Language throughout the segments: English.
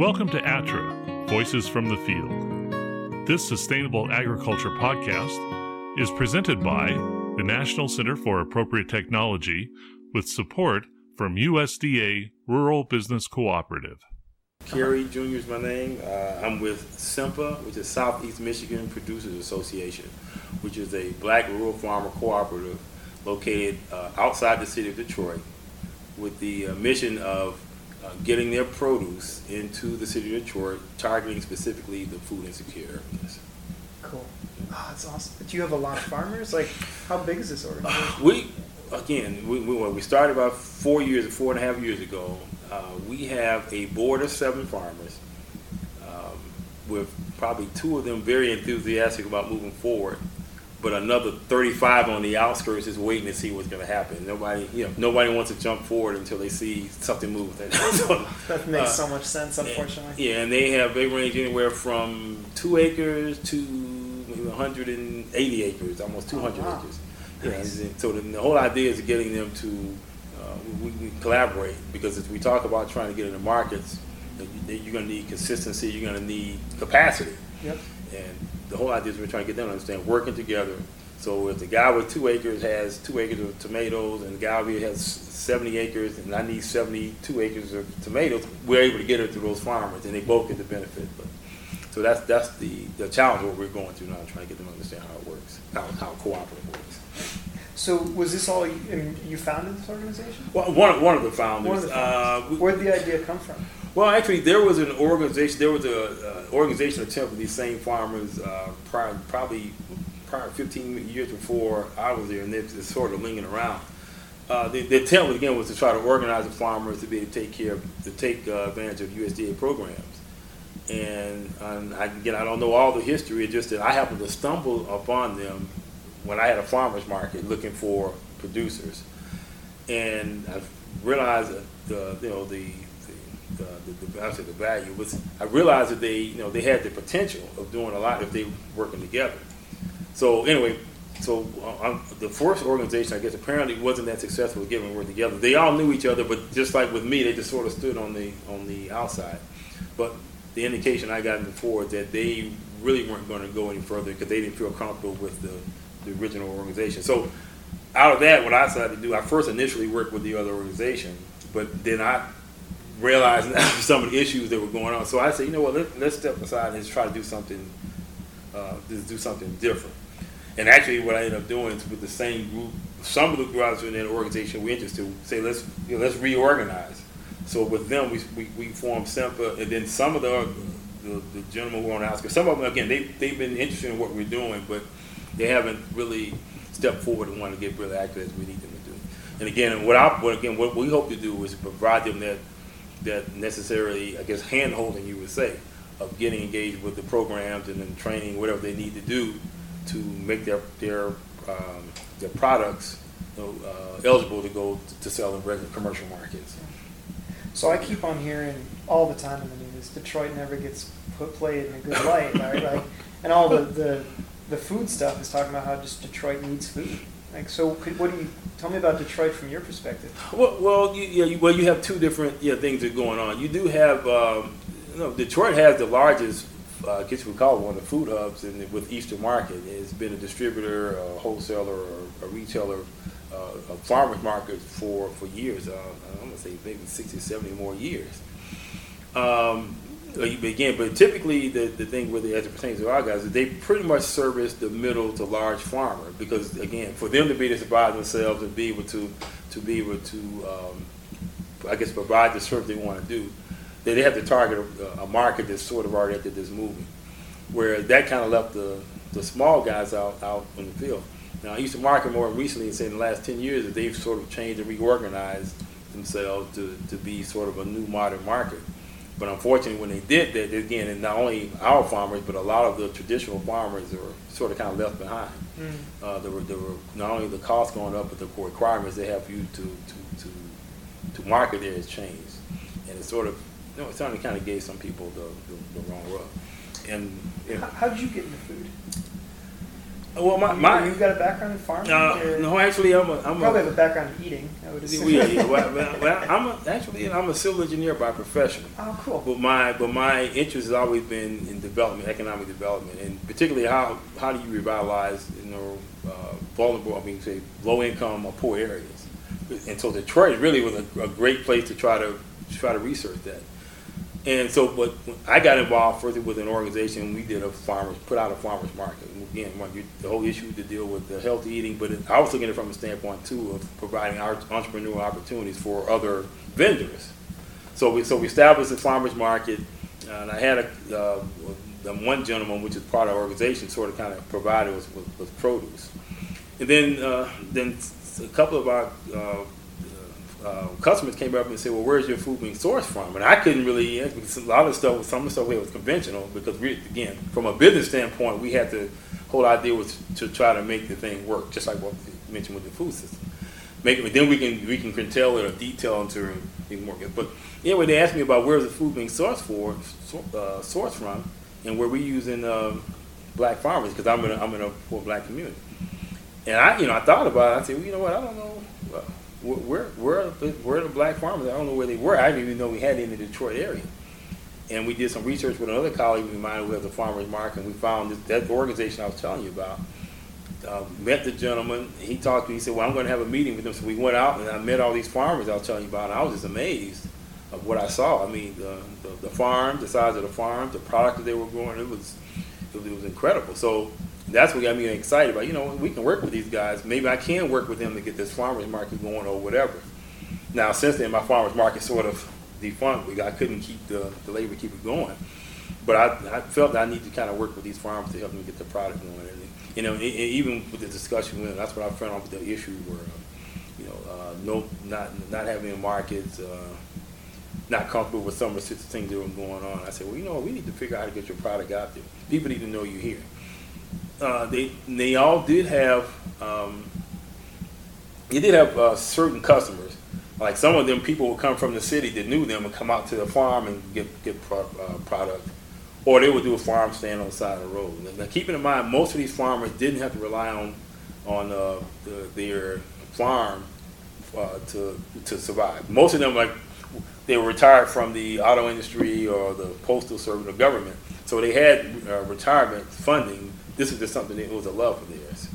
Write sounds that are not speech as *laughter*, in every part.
Welcome to ATTRA, Voices from the Field. This sustainable agriculture podcast is presented by the National Center for Appropriate Technology with support from USDA Rural Business Cooperative. Kerry Jr. is my name. Uh, I'm with SIMPA, which is Southeast Michigan Producers Association, which is a black rural farmer cooperative located uh, outside the city of Detroit with the uh, mission of uh, getting their produce into the city of Detroit, targeting specifically the food insecure areas. Cool. Oh, that's awesome. Do you have a lot of farmers? Like, how big is this organization? We, again, we, we, we started about four years, four and a half years ago. Uh, we have a board of seven farmers, um, with probably two of them very enthusiastic about moving forward but another 35 on the outskirts is waiting to see what's going to happen. Nobody, you know, nobody wants to jump forward until they see something move. *laughs* so, that makes uh, so much sense, unfortunately. Yeah, and they have they range anywhere from two acres to 180 acres, almost 200 oh, wow. acres. Yeah, nice. so the, the, whole idea is getting them to uh, we, we, collaborate because if we talk about trying to get into markets, you're going to need consistency. You're going to need capacity. Yep. And the whole idea is we're trying to get them to understand working together. So if the guy with two acres has two acres of tomatoes and the guy over here has 70 acres and I need 72 acres of tomatoes, we're able to get it to those farmers and they both get the benefit. But, so that's that's the, the challenge what we're going through now, trying to get them to understand how it works, how, how cooperative works. So was this all you, you founded this organization? Well, one, one of the founders. One of the founders. Uh, Where did the idea come from? Well, actually, there was an organization. There was a uh, organization attempt with these same farmers uh, prior, probably prior 15 years before I was there, and it's, it's sort of lingering around. Uh, the, the, attempt again was to try to organize the farmers to be able to take care of, to take uh, advantage of USDA programs. And, and I, again, I don't know all the history. It's just that I happened to stumble upon them when I had a farmers market looking for producers, and I realized that the you know the the, the, the, I say the value was I realized that they you know they had the potential of doing a lot if they were working together. So anyway, so uh, the first organization I guess apparently wasn't that successful getting work together. They all knew each other, but just like with me, they just sort of stood on the on the outside. But the indication I got before is that they really weren't going to go any further because they didn't feel comfortable with the, the original organization. So out of that, what I decided to do, I first initially worked with the other organization, but then I realizing *laughs* some of the issues that were going on. So I said, you know what, let, us step aside and try to do something, uh, just do something different. And actually, what I ended up doing is with the same group, some of the groups in that organization we're interested, say let's you know, let's reorganize. So with them, we, we, we formed SIMPA, and then some of the the, the gentlemen who are on the some of them again they they've been interested in what we're doing, but they haven't really stepped forward and want to get really active as we need them to do. And again, what I what again what we hope to do is provide them that that necessarily, I guess, hand holding, you would say, of getting engaged with the programs and then training, whatever they need to do to make their their um, their products you know, uh, eligible to go to sell in regular commercial markets. So I keep on hearing all the time in the news, Detroit never gets put played in a good light, right? Like, and all the, the the food stuff is talking about how just Detroit needs food. Like, so could, what do you tell me about Detroit from your perspective? Well, well, you, yeah, you, well, you have two different yeah things that are going on. You do have, um, you know, Detroit has the largest, uh, I guess we call it one of the food hubs, and with Eastern Market, it's been a distributor, a wholesaler, or a retailer, uh, a farmers market for for years. Uh, I'm gonna say maybe 60, 70 more years. Um, again, but typically the, the thing with it as it pertains to our guys is they pretty much service the middle to large farmer because again, for them to be able to survive themselves and be able to to be able to um, I guess provide the service they want to do, they, they have to target a, a, market that's sort of already at this movement. Where that kind of left the, the small guys out out in the field. Now, Eastern Market more recently, and say in the last 10 years, that they've sort of changed and reorganized themselves to, to be sort of a new modern market. But unfortunately, when they did that, again, and not only our farmers, but a lot of the traditional farmers were sort of kind of left behind. Mm. Uh, there, were, there were not only the costs going up, but the requirements they have for you to, to, to, to market there has changed. And it sort of, you know, it certainly kind of gave some people the, the, the wrong rub. And, and how, did you get into food? Well, my, You- my you've got a background in farming. uh, no, actually, I'm a, I'm probably a, have a background in eating. I would assume. we, well, *laughs* well, well, I'm a, actually, I'm a civil engineer by profession. oh, cool. But my but my interest has always been in development, economic development, and particularly how how do you revitalize you know uh, vulnerable, I mean, say low income or poor areas. And so Detroit really was a, a great place to try to try to research that. And so, but I got involved further with an organization. We did a farmers put out a farmers market. And again, the whole issue to deal with the healthy eating, but it, I was looking at it from a standpoint too of providing our entrepreneurial opportunities for other vendors. So we so we established the farmers market, uh, and I had a uh, one gentleman, which is part of our organization, sort of kind of provided us with, with produce, and then uh, then a couple of our uh, customers came up and said, "Well, where's your food being sourced from?" And I couldn't really answer because a lot of stuff, some of the stuff here was conventional. Because we, again, from a business standpoint, we had to whole idea was to try to make the thing work, just like what we mentioned with the food system. Make then we can we can curtail it or detail into being more. But anyway, they asked me about where's the food being sourced for, uh, sourced from, and where we using um, black farmers because I'm in a, I'm in a poor black community. And I, you know, I thought about it. I said, well, you know what? I don't know. Well, where, where, are the, black farmers? I don't know where they were. I didn't even know we had any in the Detroit area. And we did some research with another colleague of mine who has a farmers market, and we found that, that organization I was telling you about. Uh, met the gentleman. He talked to me. He said, "Well, I'm going to have a meeting with them." So we went out, and I met all these farmers I was telling you about. And I was just amazed of what I saw. I mean, the, the, the farm, the size of the farm, the product that they were growing. It was, it was incredible. So that's what got me excited about. You know, we can work with these guys. Maybe I can work with them to get this farmers market going or whatever. Now, since then, my farmers market sort of defunct. We, I couldn't keep the, the labor keep it going. But I, I felt I need to kind of work with these farmers to help them get the product going. And, you know, even with the discussion with that's what I found out with the issue where, uh, you know, uh, no, not not having a market, uh, not comfortable with some of the things that were going on. I said, well, you know, we need to figure out how to get your product out there. People need to know you're here. Uh, they they all did have um, they did have uh, certain customers. Like some of them, people would come from the city that knew them and come out to the farm and get get pro- uh, product, or they would do a farm stand on the side of the road. Now, keeping in mind, most of these farmers didn't have to rely on on uh, the, their farm uh, to to survive. Most of them, like they were retired from the auto industry or the postal service or government, so they had retirement funding. This is just something that was a love of theirs.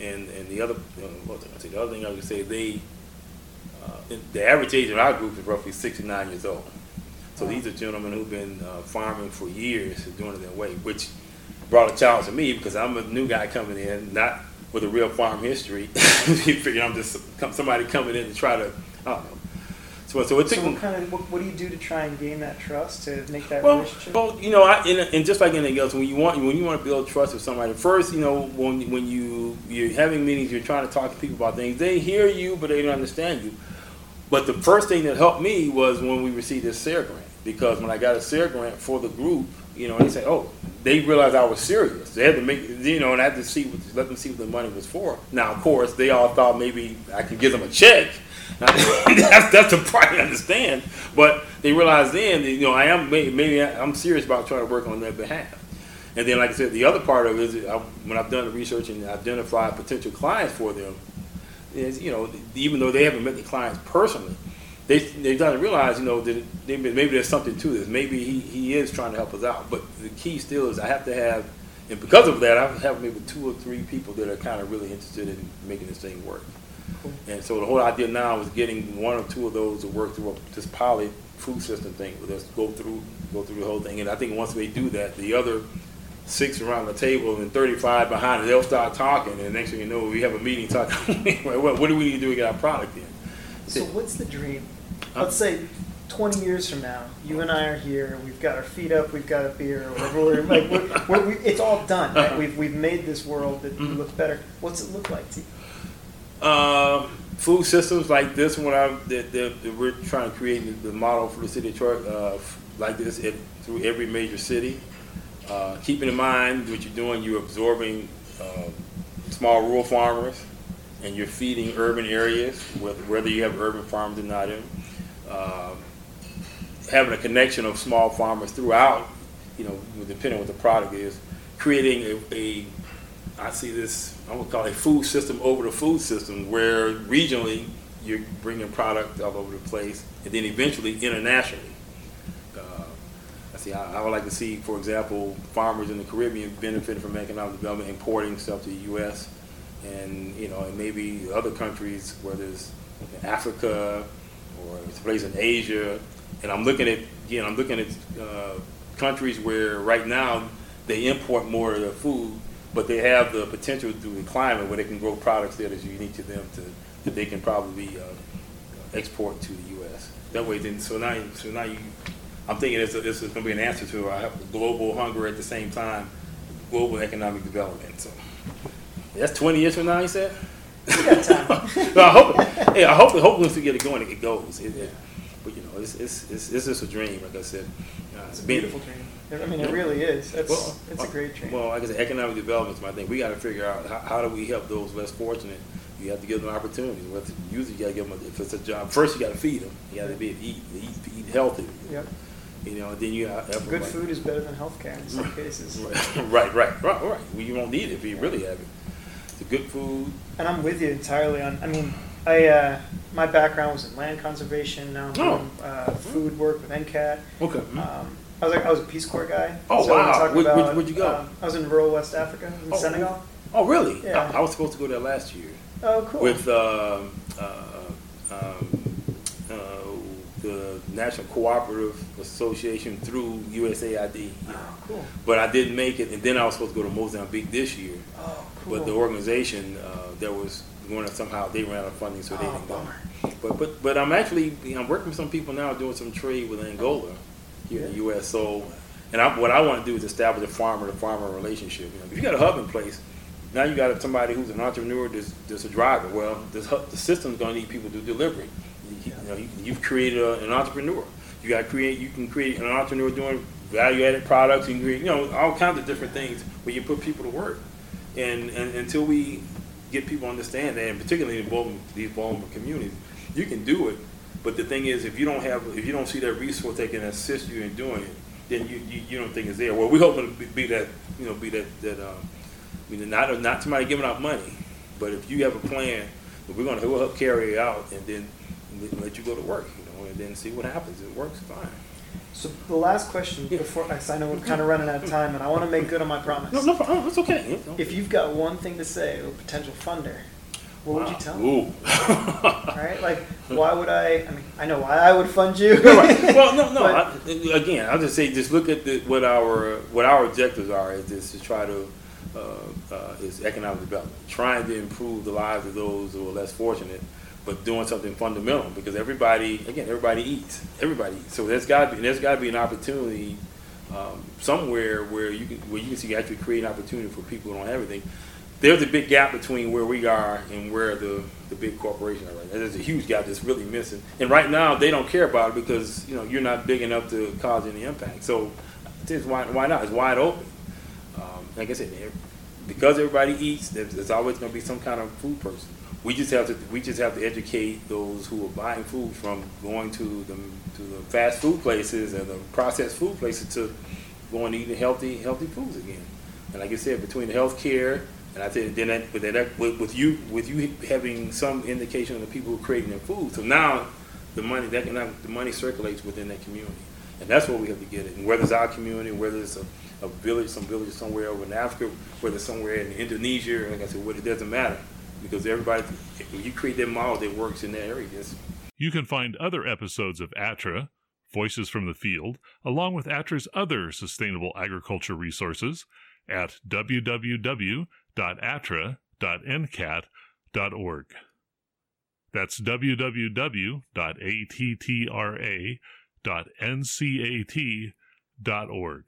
And and the other, uh, what was I say? The other thing I would say, they uh, the average age of our group is roughly 69 years old. So these are gentlemen who've been uh, farming for years and doing it their way, which brought a challenge to me because I'm a new guy coming in, not with a real farm history. *laughs* you figure I'm just somebody coming in to try to, I don't know. So, so it took So what kind of what, what do you do to try and gain that trust to make that well, relationship? well, you know, I, and, and just like anything else, when you want when you want to build trust with somebody, first, you know, when when you you're having meetings, you're trying to talk to people about things. They hear you, but they don't understand you. But the first thing that helped me was when we received this SARE grant, because when I got a SARE grant for the group, you know, they say, oh, they realized I was serious. They had to make, you know, and I had to see, what, let them see what the money was for. Now, of course, they all thought maybe I could give them a check. Now, *coughs* that's that's the part I understand. But they realized then, that, you know, I am maybe, maybe I'm serious about trying to work on their behalf. And then, like I said, the other part of it is I, when I've done the research and identified potential clients for them, is you know even though they haven't met the clients personally, they they got to realize you know that they, maybe there's something to this. Maybe he, he is trying to help us out. But the key still is I have to have, and because of that, I have maybe two or three people that are kind of really interested in making this thing work. Cool. And so the whole idea now is getting one or two of those to work through this poly food system thing. Let's go through go through the whole thing. And I think once they do that, the other six around the table and 35 behind it, they'll start talking. And next thing you know, we have a meeting talking, *laughs* what, what do we need to do to get our product in? So what's the dream? Huh? Let's say 20 years from now, you and I are here, we've got our feet up, we've got a beer, or whatever. We're, like, we're, we're, we, it's all done, right? Uh-huh. We've, we've made this world that Mhm. looks better. What's it look like to you? Um, food systems like this one I, that, that, that we're trying to create the, model for the city of Detroit, uh, like this it, through every major city. Uh, keeping in mind what you're doing, you're absorbing uh, small rural farmers and you're feeding urban areas, whether, you have urban farms or not in. Uh, having a connection of small farmers throughout, you know, depending on what the product is, creating a, a I see this, I'm gonna call it food system over the food system, where regionally you're bringing product all over the place, and then eventually internationally. Uh, I see. I, I would like to see, for example, farmers in the Caribbean benefiting from economic development, importing stuff to the U.S. and you know, and maybe other countries, whether it's Africa or it's a place in Asia. And I'm looking at again, I'm looking at uh, countries where right now they import more of their food, but they have the potential through the climate where they can grow products that is unique to them to that they can probably uh, export to the U.S. That way, then so now so now you, I'm thinking this, this is going to be an answer to our global hunger at the same time, global economic development. So that's 20 years from now, he said. We got time. *laughs* I hope, hey, I hope, hope once we get it going, it goes. It, it, but you know, it's, it's, it's, it's just a dream, like I said. Uh, It's a beautiful dream. I mean, it really is. It's, Well, it's a great dream. Well, like I said, economic development is my thing. We got to figure out how, how do we help those less fortunate. You have to give them opportunities. What's- Usually, you got to give them. If it's a job, first you got to feed them. You got to be eat, eat, eat healthy. Yep. You know, then you have Good like- food is better than healthcare in some cases. *laughs* Right, right, right, right. Well, you won't need it if you really have it. The good food. And I'm with you entirely on. I mean, I uh, my background was in land conservation. Now I'm Oh. doing uh, food work with NCAT. Okay. Um, I was like I was a Peace Corps guy. Oh, so wow. talk Where- about, where'd you go? um, I was in rural West Africa, in Oh, Senegal. oh, really? Yeah. I, I was supposed to go there last year. Oh, cool. with um, uh, um, uh, the National Cooperative Association through USAID. oh, cool. But I didn't make it, and then I was supposed to go to Mozambique this year. Oh, cool. But the organization uh, that was going to somehow they ran out of funding, so they Oh, didn't go. bummer. But but but I'm actually I'm working with some people now doing some trade with Angola here in the U.S. So, and I, what I want to do is establish a farmer to farmer relationship. You know, if you got a hub in place, now you got somebody who's an entrepreneur, that's, that's a driver. Well, this hub, the system's going to need people to do delivery. You, you know, you, you've created a, an entrepreneur. You got to create. You can create an entrepreneur doing value-added products. You can create, you know, all kinds of different things where you put people to work. And, and until we get people to understand that, and particularly in vulnerable, these vulnerable communities, you can do it. But the thing is, if you don't have, if you don't see that resource that can assist you in doing it, then you, you, you don't think it's there. Well, we hope to be, that, you know, be that that um, I mean, not not somebody giving out money, but if you have a plan, we're going to help carry it out, and then let you go to work, you know, and then see what happens. It works fine. So the last question before, because I know we're kind of running out of time, and I want to make good on my promise. No, no, problem. it's okay. If you've got one thing to say to a potential funder, what would you tell them? Ooh. All *laughs* right, like why would I? I mean, I know why I would fund you. *laughs* Well, no, no. But- I, again, I'll just say, just look at the, what our what our objectives are. Is just to try to uh, uh, is economic development, trying to improve the lives of those who are less fortunate, but doing something fundamental because everybody, again, everybody eats. Everybody eats. So there's got to be there's got to be an opportunity um, somewhere where you can where you can see actually create an opportunity for people who don't have anything. There's a big gap between where we are and where the, the big corporations are right now. There's a huge gap that's really missing. And right now they don't care about it because you know you're not big enough to cause any impact. So just why why not? It's wide open. Um, like I said, because everybody eats, there's, there's always going to be some kind of food person. We just have to we just have to educate those who are buying food from going to the to the fast food places and the processed food places to going to eating healthy healthy foods again. And like I said, between the health care and I said then that, that, with, you with you having some indication of the people who are creating their food, so now the money that the money circulates within that community, and that's what we have to get it. And whether it's our community, whether it's a, a village, some village somewhere over in Africa, whether it's somewhere in Indonesia, like I said, what it doesn't matter because everybody, if you create that model that works in that area, You can find other episodes of ATTRA, Voices from the Field, along with ATTRA's other sustainable agriculture resources at www.attra.ncat.org. That's www.attra.ncat.org.